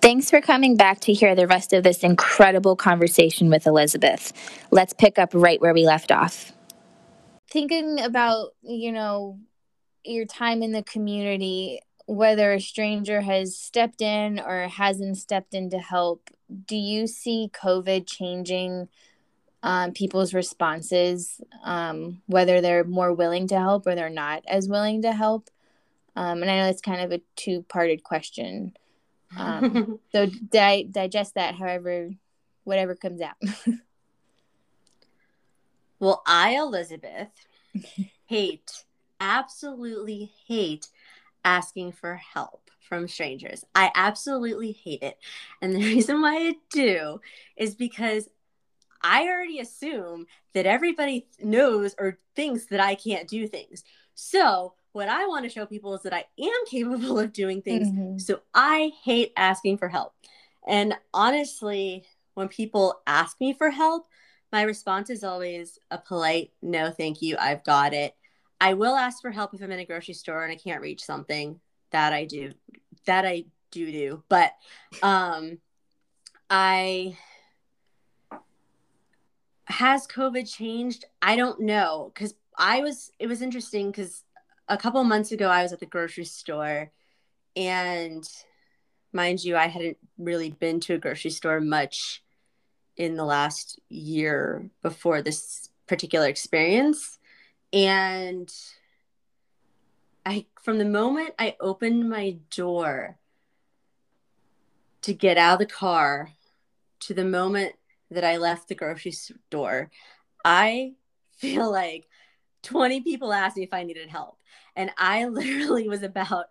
Thanks for coming back to hear the rest of this incredible conversation with Elizabeth. Let's pick up right where we left off. Thinking about, you know, your time in the community, whether a stranger has stepped in or hasn't stepped in to help, do you see COVID changing um, people's responses, um, whether they're more willing to help or they're not as willing to help? Um, and I know it's kind of a two parted question. Um, so di- digest that however, whatever comes out. well, I, Elizabeth, hate, absolutely hate asking for help from strangers. I absolutely hate it. And the reason why I do is because I already assume that everybody knows or thinks that I can't do things. So, what I want to show people is that I am capable of doing things. Mm-hmm. So, I hate asking for help. And honestly, when people ask me for help, my response is always a polite no, thank you, I've got it. I will ask for help if I'm in a grocery store and I can't reach something. That I do. That I do do. But um I has COVID changed? I don't know because I was. It was interesting because a couple months ago I was at the grocery store, and mind you, I hadn't really been to a grocery store much in the last year before this particular experience, and I from the moment I opened my door to get out of the car to the moment that I left the grocery store, I feel like 20 people asked me if I needed help. And I literally was about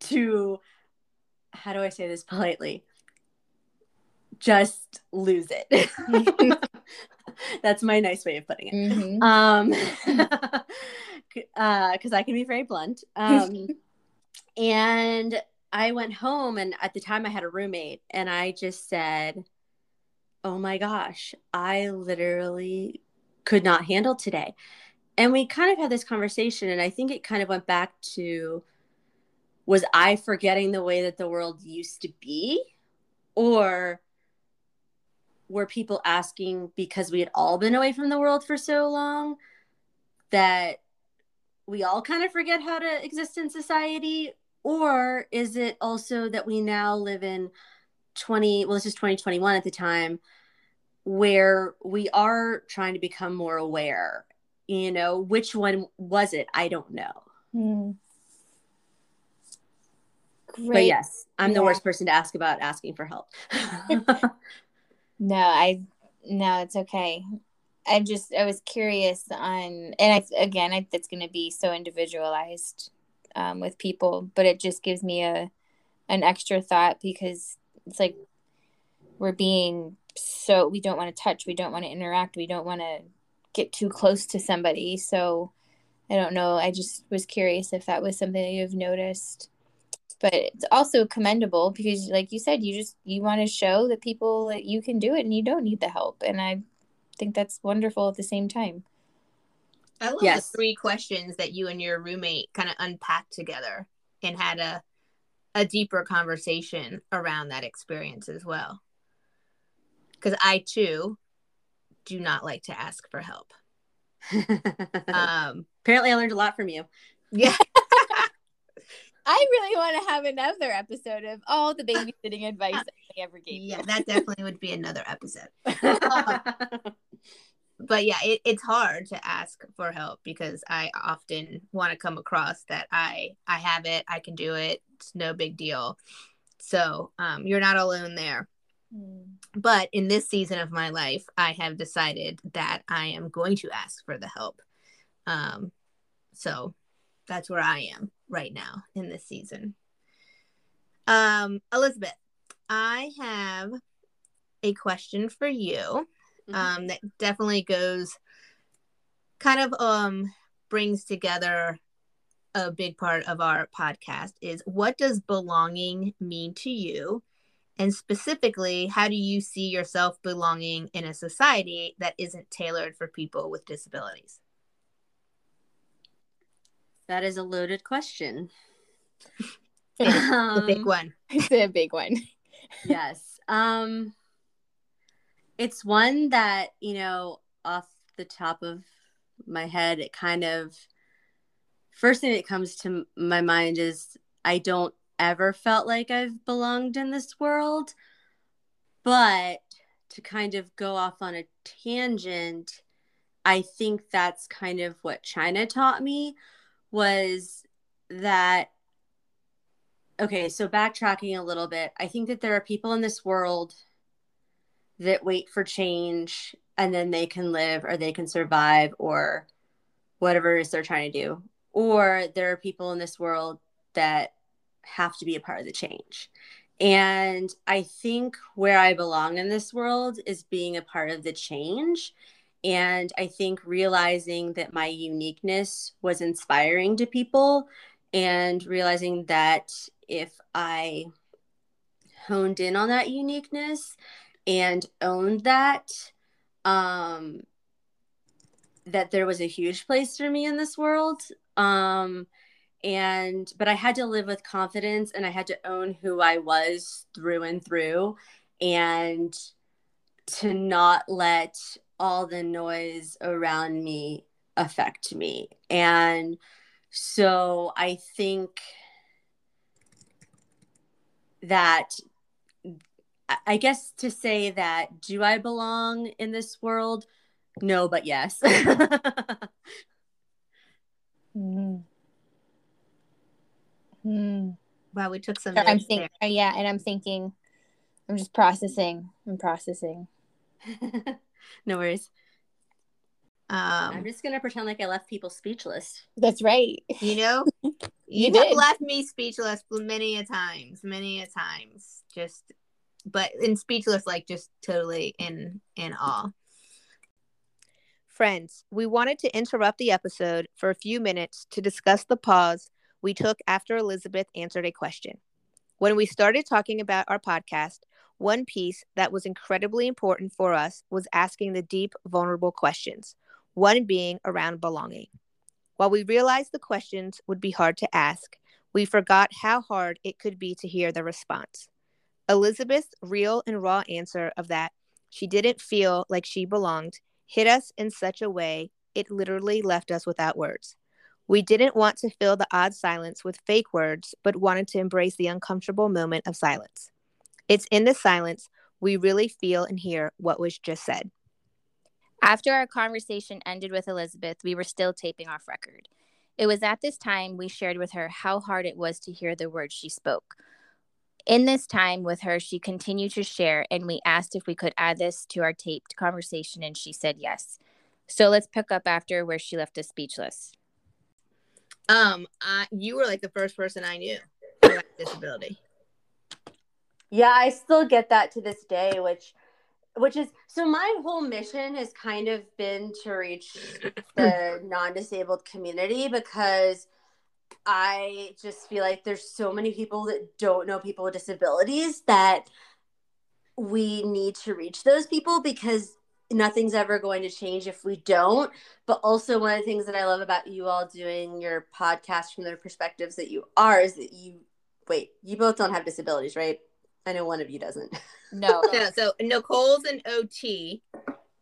to, how do I say this politely? Just lose it. That's my nice way of putting it. Mm-hmm. Um, because uh, I can be very blunt. Um, and I went home, and at the time I had a roommate, and I just said, oh my gosh, I literally could not handle today. And we kind of had this conversation, and I think it kind of went back to was I forgetting the way that the world used to be? Or were people asking because we had all been away from the world for so long that we all kind of forget how to exist in society? Or is it also that we now live in 20 well this is 2021 at the time where we are trying to become more aware you know which one was it? I don't know. Mm. but yes i'm yeah. the worst person to ask about asking for help. No i no it's okay. I just i was curious on and i again I, it's going to be so individualized um, with people but it just gives me a an extra thought because it's like we're being so we don't want to touch we don't want to interact we don't want to get too close to somebody. So i don't know. I just was curious if that was something that you've noticed. But it's also commendable because like you said you just you want to show that people that you can do it and you don't need the help. And i think that's wonderful at the same time. I love yes. the three questions that you and your roommate kind of unpacked together and had a a deeper conversation around that experience as well. Because I too do not like to ask for help. um, Apparently, I learned a lot from you. Yeah. I really want to have another episode of all the babysitting advice I ever gave. Yeah, that definitely would be another episode. Um, but yeah, it, it's hard to ask for help because I often want to come across that I I have it, I can do it, it's no big deal. So um, you're not alone there. But in this season of my life, I have decided that I am going to ask for the help. Um, so that's where I am right now in this season. Um, Elizabeth, I have a question for you mm-hmm. um, that definitely goes kind of um brings together a big part of our podcast is what does belonging mean to you and specifically how do you see yourself belonging in a society that isn't tailored for people with disabilities? That is a loaded question. Um, a big one. It's a big one. Yes. Um it's one that, you know, off the top of my head, it kind of first thing that comes to my mind is I don't ever felt like I've belonged in this world. But to kind of go off on a tangent, I think that's kind of what China taught me was that okay, so backtracking a little bit, I think that there are people in this world that wait for change and then they can live or they can survive or whatever it is they're trying to do. Or there are people in this world that have to be a part of the change. And I think where I belong in this world is being a part of the change. And I think realizing that my uniqueness was inspiring to people and realizing that if I honed in on that uniqueness and owned that, um, that there was a huge place for me in this world. Um, and but I had to live with confidence and I had to own who I was through and through and to not let all the noise around me affect me. And so I think that I guess to say that do I belong in this world? No, but yes. mm-hmm. Hmm. Wow, we took some. I'm thinking, yeah, and I'm thinking, I'm just processing. I'm processing. no worries. Um, I'm just gonna pretend like I left people speechless. That's right. You know, you, you have left me speechless many a times, many a times. Just, but in speechless, like just totally in in awe. Friends, we wanted to interrupt the episode for a few minutes to discuss the pause we took after Elizabeth answered a question. When we started talking about our podcast, one piece that was incredibly important for us was asking the deep, vulnerable questions, one being around belonging. While we realized the questions would be hard to ask, we forgot how hard it could be to hear the response. Elizabeth's real and raw answer of that she didn't feel like she belonged hit us in such a way it literally left us without words. We didn't want to fill the odd silence with fake words, but wanted to embrace the uncomfortable moment of silence. It's in the silence we really feel and hear what was just said. After our conversation ended with Elizabeth, we were still taping off record. It was at this time we shared with her how hard it was to hear the words she spoke. In this time with her, she continued to share, and we asked if we could add this to our taped conversation, and she said yes. So let's pick up after where she left us speechless. Um, I, you were like the first person I knew with disability. Yeah, I still get that to this day, which which is so my whole mission has kind of been to reach the non-disabled community because I just feel like there's so many people that don't know people with disabilities that we need to reach those people because nothing's ever going to change if we don't. But also, one of the things that I love about you all doing your podcast from the perspectives that you are is that you wait, you both don't have disabilities, right? I know one of you doesn't. No. no so Nicole's an OT.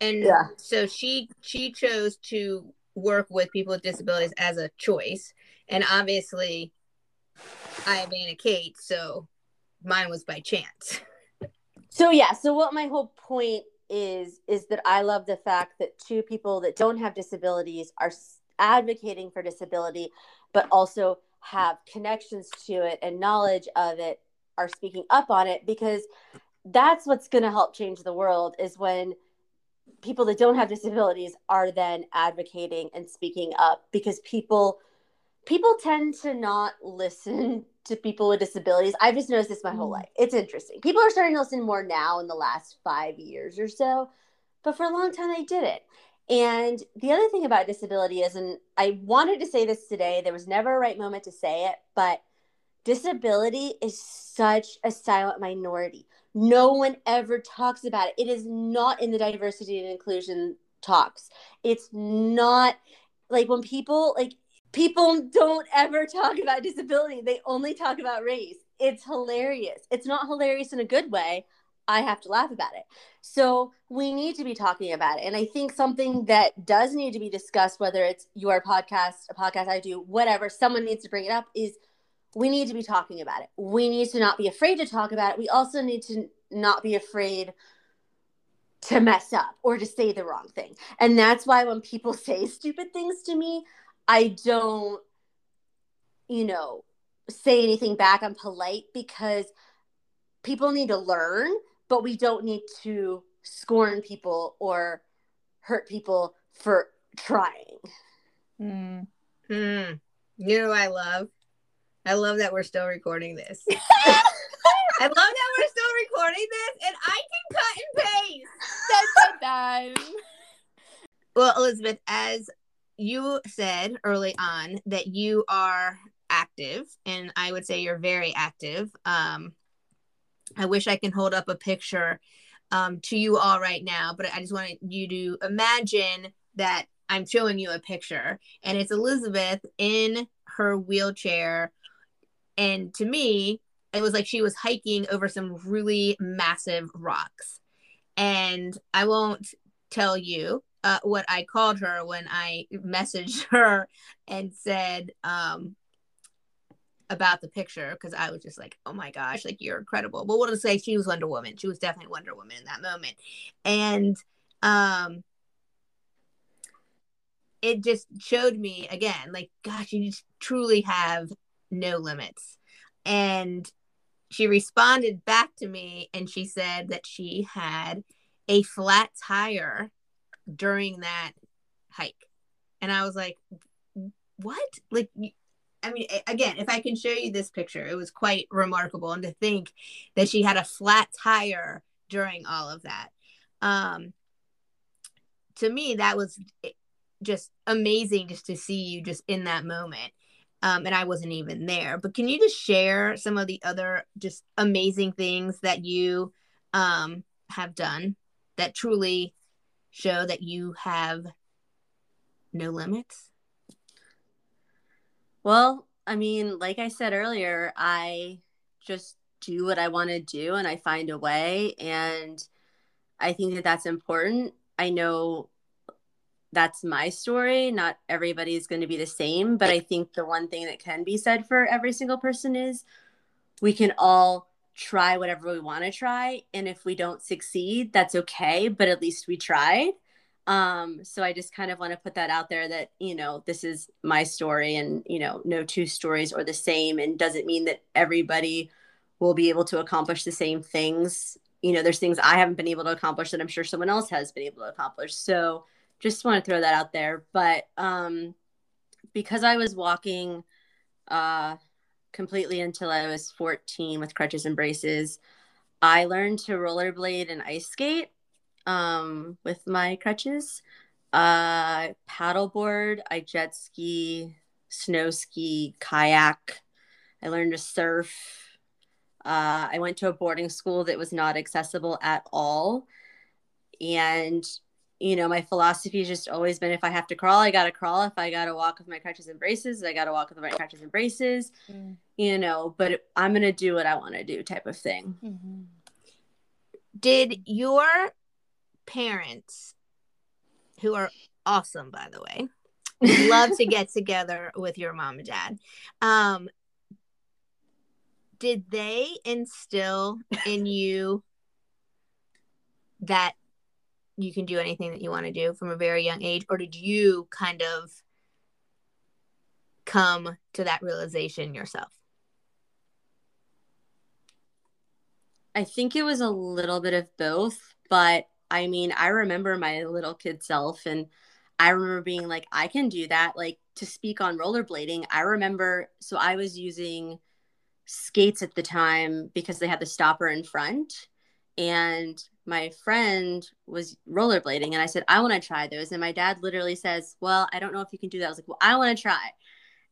And yeah. so she she chose to work with people with disabilities as a choice. And obviously I have Anna Kate, so mine was by chance. So yeah, so what my whole point is is that I love the fact that two people that don't have disabilities are advocating for disability, but also have connections to it and knowledge of it are speaking up on it because that's what's going to help change the world is when people that don't have disabilities are then advocating and speaking up because people people tend to not listen to people with disabilities. I've just noticed this my whole mm. life. It's interesting. People are starting to listen more now in the last five years or so, but for a long time they didn't. And the other thing about disability is, and I wanted to say this today, there was never a right moment to say it, but disability is such a silent minority. No one ever talks about it. It is not in the diversity and inclusion talks. It's not like when people like people don't ever talk about disability they only talk about race it's hilarious. It's not hilarious in a good way. I have to laugh about it. So we need to be talking about it. And I think something that does need to be discussed, whether it's your podcast, a podcast I do, whatever, someone needs to bring it up, is we need to be talking about it. We need to not be afraid to talk about it. We also need to not be afraid to mess up or to say the wrong thing. And that's why when people say stupid things to me, I don't, you know, say anything back. I'm polite because people need to learn, but we don't need to scorn people or hurt people for trying. Hmm. Hmm. You know I love? I love that we're still recording this. I love that we're still recording this and I can cut and paste. Dun, dun, dun. Well, Elizabeth, as you said early on that you are active, and I would say you're very active. Um, I wish I can hold up a picture um, to you all right now, but I just wanted you to imagine that I'm showing you a picture, and it's Elizabeth in her wheelchair. And to me, it was like she was hiking over some really massive rocks. And I won't tell you uh, what I called her when I messaged her and said um, about the picture because I was just like, oh my gosh, like you're incredible. But we'll just say she was Wonder Woman. She was definitely Wonder Woman in that moment. And um, it just showed me again, like, gosh, you just truly have no limits. And she responded back to me and she said that she had a flat tire during that hike. And I was like, what? Like, I mean, again, if I can show you this picture, it was quite remarkable. And to think that she had a flat tire during all of that. Um, to me, that was just amazing just to see you just in that moment um, and I wasn't even there. But can you just share some of the other just amazing things that you um, have done that truly show that you have no limits? Well, I mean, like I said earlier, I just do what I want to do and I find a way. And I think that that's important. I know that's my story. Not everybody's going to be the same, but I think the one thing that can be said for every single person is we can all try whatever we want to try and if we don't succeed, that's okay, but at least we tried. Um so I just kind of want to put that out there that, you know, this is my story and, you know, no two stories are the same and doesn't mean that everybody will be able to accomplish the same things. You know, there's things I haven't been able to accomplish that I'm sure someone else has been able to accomplish. So just want to throw that out there. But um, because I was walking uh, completely until I was 14 with crutches and braces, I learned to rollerblade and ice skate um, with my crutches. Uh, paddleboard, I jet ski, snow ski, kayak. I learned to surf. Uh, I went to a boarding school that was not accessible at all. And you know, my philosophy has just always been if I have to crawl, I gotta crawl. If I gotta walk with my crutches and braces, I gotta walk with my crutches and braces. Mm. You know, but I'm gonna do what I want to do, type of thing. Mm-hmm. Did your parents, who are awesome, by the way, love to get together with your mom and dad? Um, did they instill in you that you can do anything that you want to do from a very young age or did you kind of come to that realization yourself? I think it was a little bit of both but i mean i remember my little kid self and i remember being like i can do that like to speak on rollerblading i remember so i was using skates at the time because they had the stopper in front and my friend was rollerblading and I said, I want to try those. And my dad literally says, Well, I don't know if you can do that. I was like, Well, I want to try.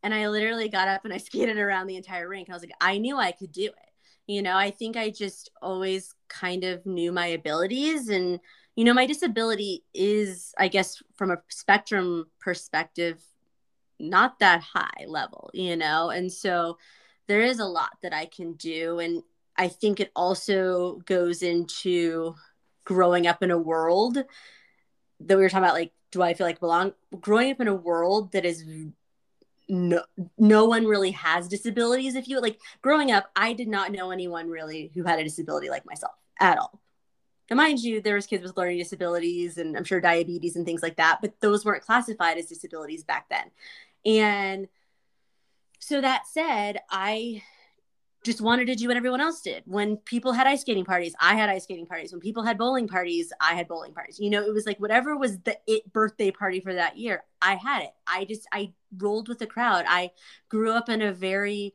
And I literally got up and I skated around the entire rink. I was like, I knew I could do it. You know, I think I just always kind of knew my abilities. And, you know, my disability is, I guess, from a spectrum perspective, not that high level, you know? And so there is a lot that I can do. And I think it also goes into growing up in a world that we were talking about, like, do I feel like belong? Growing up in a world that is no no one really has disabilities if you like growing up i did not know anyone really who had a disability like myself at all now mind you there was kids with learning disabilities and i'm sure diabetes and things like that but those weren't classified as disabilities back then and so that said i just wanted to do what everyone else did. When people had ice skating parties, I had ice skating parties. When people had bowling parties, I had bowling parties. You know, it was like whatever was the it birthday party for that year, I had it. I just I rolled with the crowd. I grew up in a very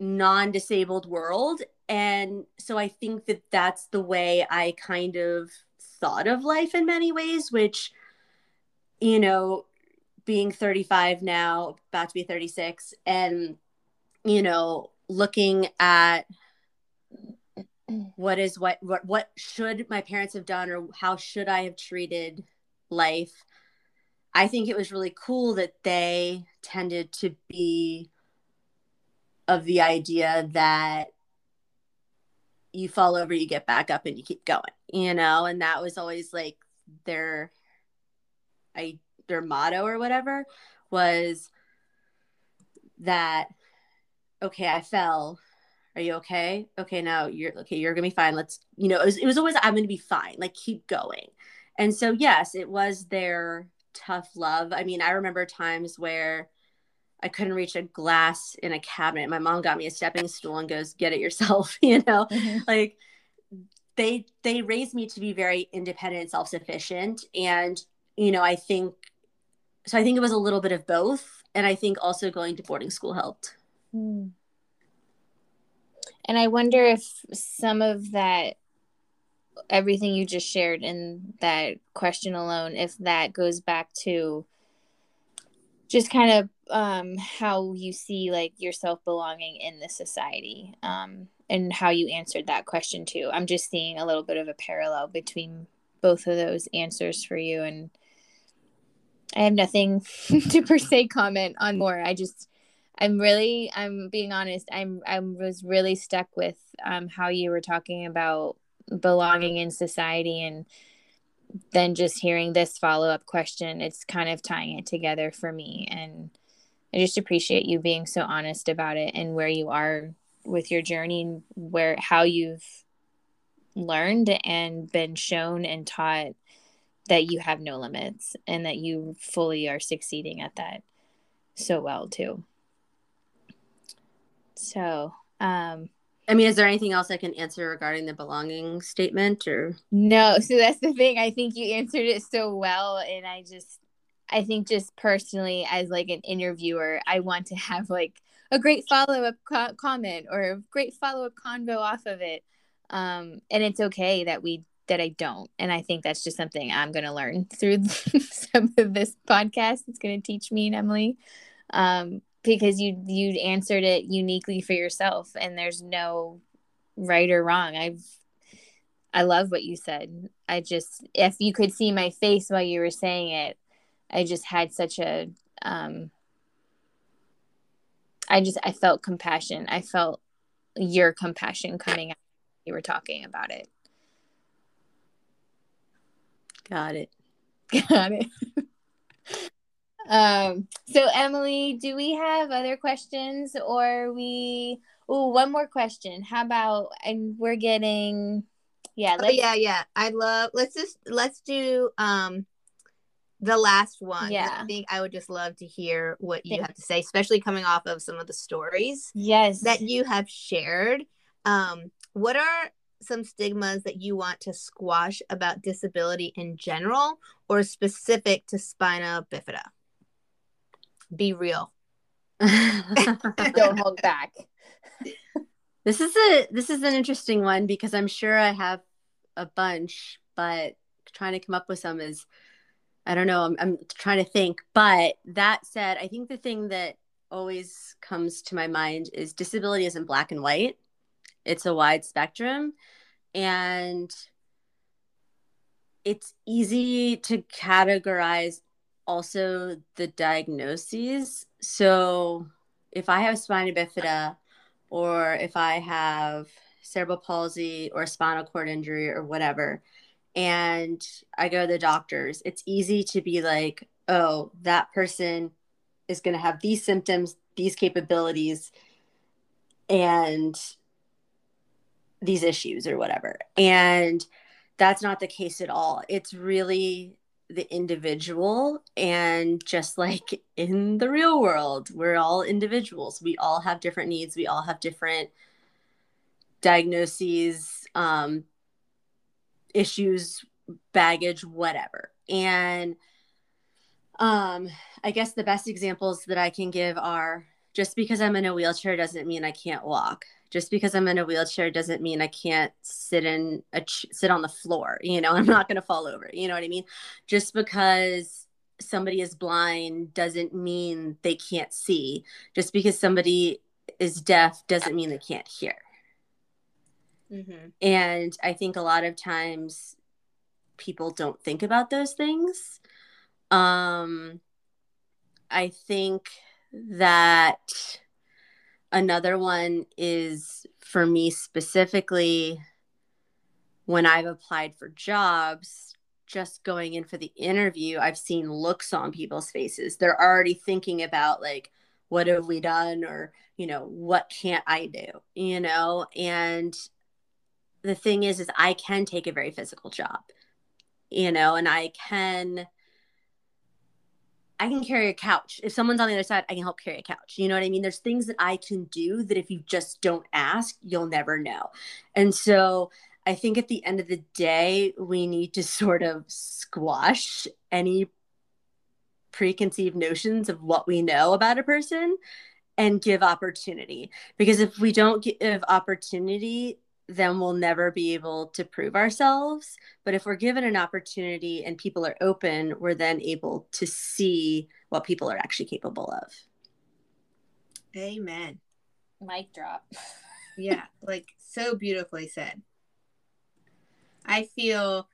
non-disabled world and so I think that that's the way I kind of thought of life in many ways, which you know, being 35 now, about to be 36 and you know, looking at what is what what what should my parents have done or how should I have treated life I think it was really cool that they tended to be of the idea that you fall over you get back up and you keep going you know? And that was always like their I their motto or whatever was that okay, I fell. Are you okay? Okay, now you're okay. You're gonna be fine. Let's, you know, it was, it was always I'm gonna be fine. Like keep going. And so yes, it was their tough love. I mean, I remember times where I couldn't reach a glass in a cabinet. My mom got me a stepping stool and goes, "Get it yourself." you know, mm-hmm. like they they raised me to be very independent and self-sufficient and you know i think so i think it was a little bit of both and i think also going to boarding school helped And I wonder if some of that, everything you just shared in that question alone, if that goes back to just kind of um, how you see like yourself belonging in the society um, and how you answered that question too. I'm just seeing a little bit of a parallel between both of those answers for you. And I have nothing to per se comment on more. I just, I'm really, I'm being honest. I'm, I was really stuck with um, how you were talking about belonging in society, and then just hearing this follow up question. It's kind of tying it together for me, and I just appreciate you being so honest about it and where you are with your journey, and where how you've learned and been shown and taught that you have no limits and that you fully are succeeding at that so well too. So, um, I mean, is there anything else I can answer regarding the belonging statement or? No. So that's the thing. I think you answered it so well. And I just, I think just personally, as like an interviewer, I want to have like a great follow up co- comment or a great follow up convo off of it. Um, and it's okay that we, that I don't. And I think that's just something I'm going to learn through some of this podcast. It's going to teach me and Emily. Um, because you you answered it uniquely for yourself and there's no right or wrong. I've i love what you said. I just if you could see my face while you were saying it i just had such a um i just i felt compassion. I felt your compassion coming out you were talking about it. Got it. Got it um, so Emily, do we have other questions or we oh one more question. How about and we're getting yeah, oh, yeah, yeah. I love let's just let's do um the last one. Yeah. I think I would just love to hear what you have to say, especially coming off of some of the stories yes that you have shared. Um, what are some stigmas that you want to squash about disability in general or specific to spina bifida? Be real. Don't hold back. This is a this is an interesting one because I'm sure I have a bunch, but trying to come up with some is I don't know. I'm, I'm trying to think. But that said, I think the thing that always comes to my mind is disability isn't black and white. It's a wide spectrum. And it's easy to categorize also the diagnoses. So if I have spina bifida or if I have cerebral palsy or spinal cord injury or whatever, and I go to the doctors, it's easy to be like, oh, that person is going to have these symptoms, these capabilities, and these issues or whatever. And that's not the case at all. It's really the individual. And just like in the real world, we're all individuals. We all have different needs. We all have different diagnoses, um, issues, baggage, whatever. And um, I guess the best examples that I can give are just because I'm in a wheelchair doesn't mean I can't walk just because I'm in a wheelchair doesn't mean I can't sit in a ch- sit on the floor. You know, I'm not going to fall over. You know what I mean? Just because somebody is blind doesn't mean they can't see. Just because somebody is deaf doesn't mean they can't hear. Mm-hmm. And I think a lot of times people don't think about those things. Um, I think that Another one is for me specifically when I've applied for jobs, just going in for the interview, I've seen looks on people's faces. They're already thinking about, like, what have we done? Or, you know, what can't I do? You know, and the thing is, is I can take a very physical job, you know, and I can I can carry a couch. If someone's on the other side, I can help carry a couch. You know what I mean? There's things that I can do that if you just don't ask, you'll never know. And so I think at the end of the day, we need to sort of squash any preconceived notions of what we know about a person and give opportunity. Because if we don't give opportunity, then we'll never be able to prove ourselves. But if we're given an opportunity and people are open, we're then able to see what people are actually capable of. Amen. Mic drop. yeah, like so beautifully said. I feel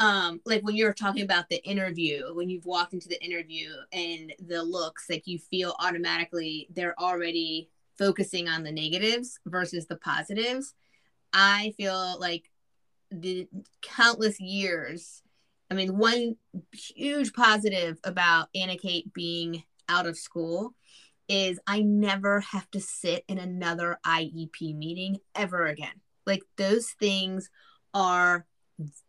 um like when you were talking about the interview, when you've walked into the interview and the looks, like you feel automatically they're already focusing on the negatives versus the positives. I feel like the countless years. I mean, one huge positive about Anna Kate being out of school is I never have to sit in another IEP meeting ever again. Like those things are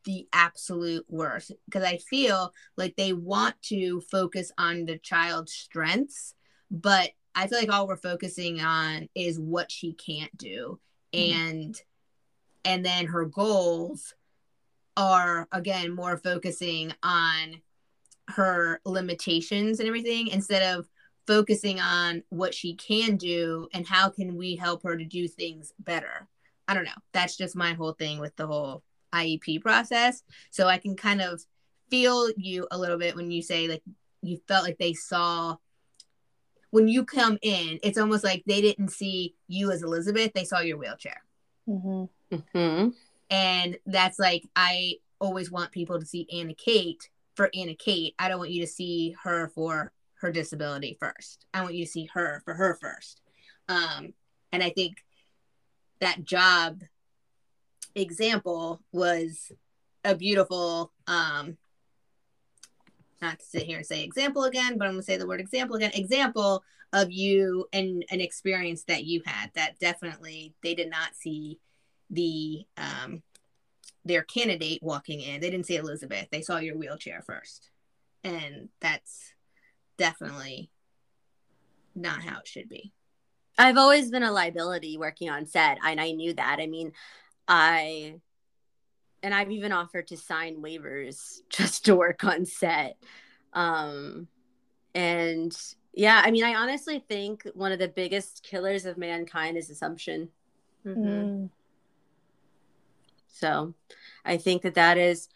the absolute worst because I feel like they want to focus on the child's strengths, but I feel like all we're focusing on is what she can't do. Mm-hmm. And and then her goals are again more focusing on her limitations and everything instead of focusing on what she can do and how can we help her to do things better. I don't know. That's just my whole thing with the whole IEP process. So I can kind of feel you a little bit when you say like you felt like they saw when you come in, it's almost like they didn't see you as Elizabeth, they saw your wheelchair. Mm-hmm. Mm-hmm. And that's like, I always want people to see Anna Kate for Anna Kate. I don't want you to see her for her disability first. I want you to see her for her first. Um, and I think that job example was a beautiful um not to sit here and say example again, but I'm gonna say the word example again. Example of you and an experience that you had that definitely they did not see the um their candidate walking in. They didn't see Elizabeth. They saw your wheelchair first. And that's definitely not how it should be. I've always been a liability working on set, and I knew that. I mean, I and I've even offered to sign waivers just to work on set. Um, and yeah, I mean, I honestly think one of the biggest killers of mankind is assumption. Mm-hmm. Mm. So I think that that is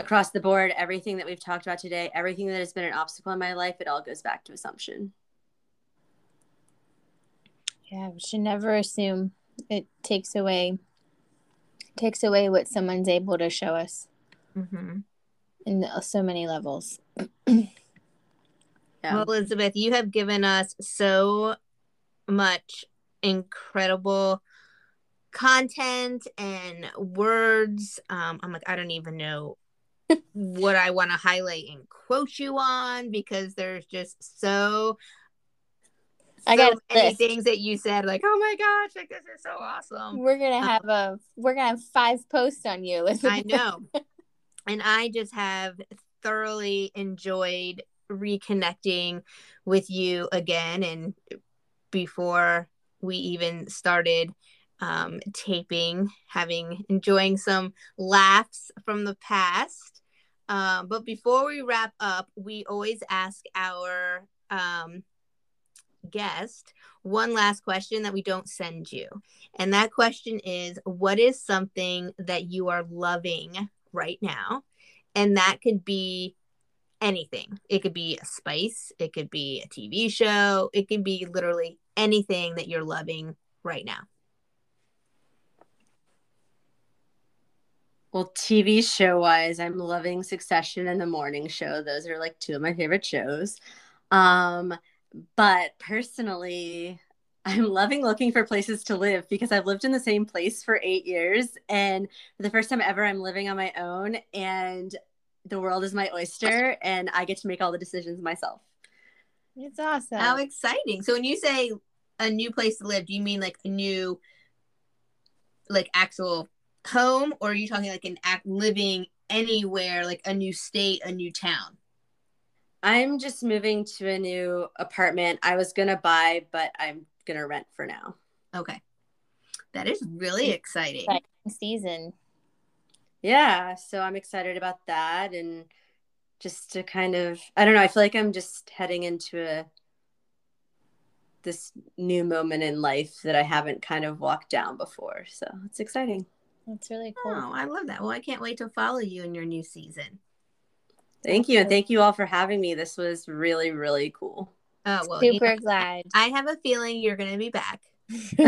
across the board, everything that we've talked about today, everything that has been an obstacle in my life, it all goes back to assumption. Yeah, we should never assume. It takes away takes away what someone's able to show us mm-hmm. in so many levels. Yeah. Well, Elizabeth, you have given us so much incredible content and words. Um, I'm like, I don't even know what I want to highlight and quote you on because there's just so I got many things that you said, like, oh my gosh, like this is so awesome. We're gonna um, have a we're gonna have five posts on you. I know. and I just have thoroughly enjoyed reconnecting with you again and before we even started um, taping, having enjoying some laughs from the past. Um, but before we wrap up, we always ask our um, guest one last question that we don't send you. And that question is what is something that you are loving right now? And that could be anything. It could be a spice, it could be a TV show, it can be literally anything that you're loving right now. Well, TV show wise, I'm loving Succession and The Morning Show. Those are like two of my favorite shows. Um, but personally, I'm loving looking for places to live because I've lived in the same place for eight years. And for the first time ever, I'm living on my own and the world is my oyster and I get to make all the decisions myself. It's awesome. How exciting. So when you say a new place to live, do you mean like a new like actual home or are you talking like an act living anywhere, like a new state, a new town? I'm just moving to a new apartment. I was gonna buy, but I'm gonna rent for now. Okay. That is really exciting. exciting season. Yeah, so I'm excited about that and just to kind of I don't know, I feel like I'm just heading into a this new moment in life that I haven't kind of walked down before. So it's exciting. That's really cool. Oh, I love that. Well, I can't wait to follow you in your new season. Thank you. And thank you all for having me. This was really, really cool. Oh, well, super you know, glad. I have a feeling you're going to be back.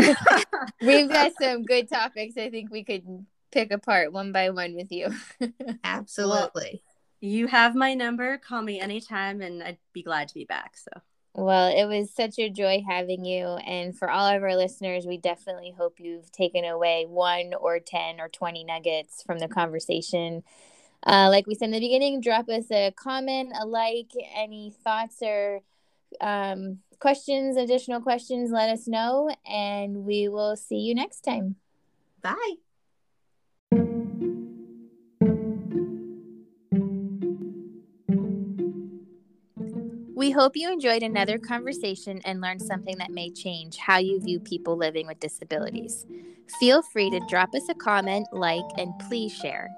We've got some good topics. I think we could pick apart one by one with you. Absolutely. Well, you have my number. Call me anytime, and I'd be glad to be back. So. Well, it was such a joy having you. And for all of our listeners, we definitely hope you've taken away one or 10 or 20 nuggets from the conversation. Uh, like we said in the beginning, drop us a comment, a like, any thoughts or um, questions, additional questions, let us know, and we will see you next time. Bye. We hope you enjoyed another conversation and learned something that may change how you view people living with disabilities. Feel free to drop us a comment, like, and please share.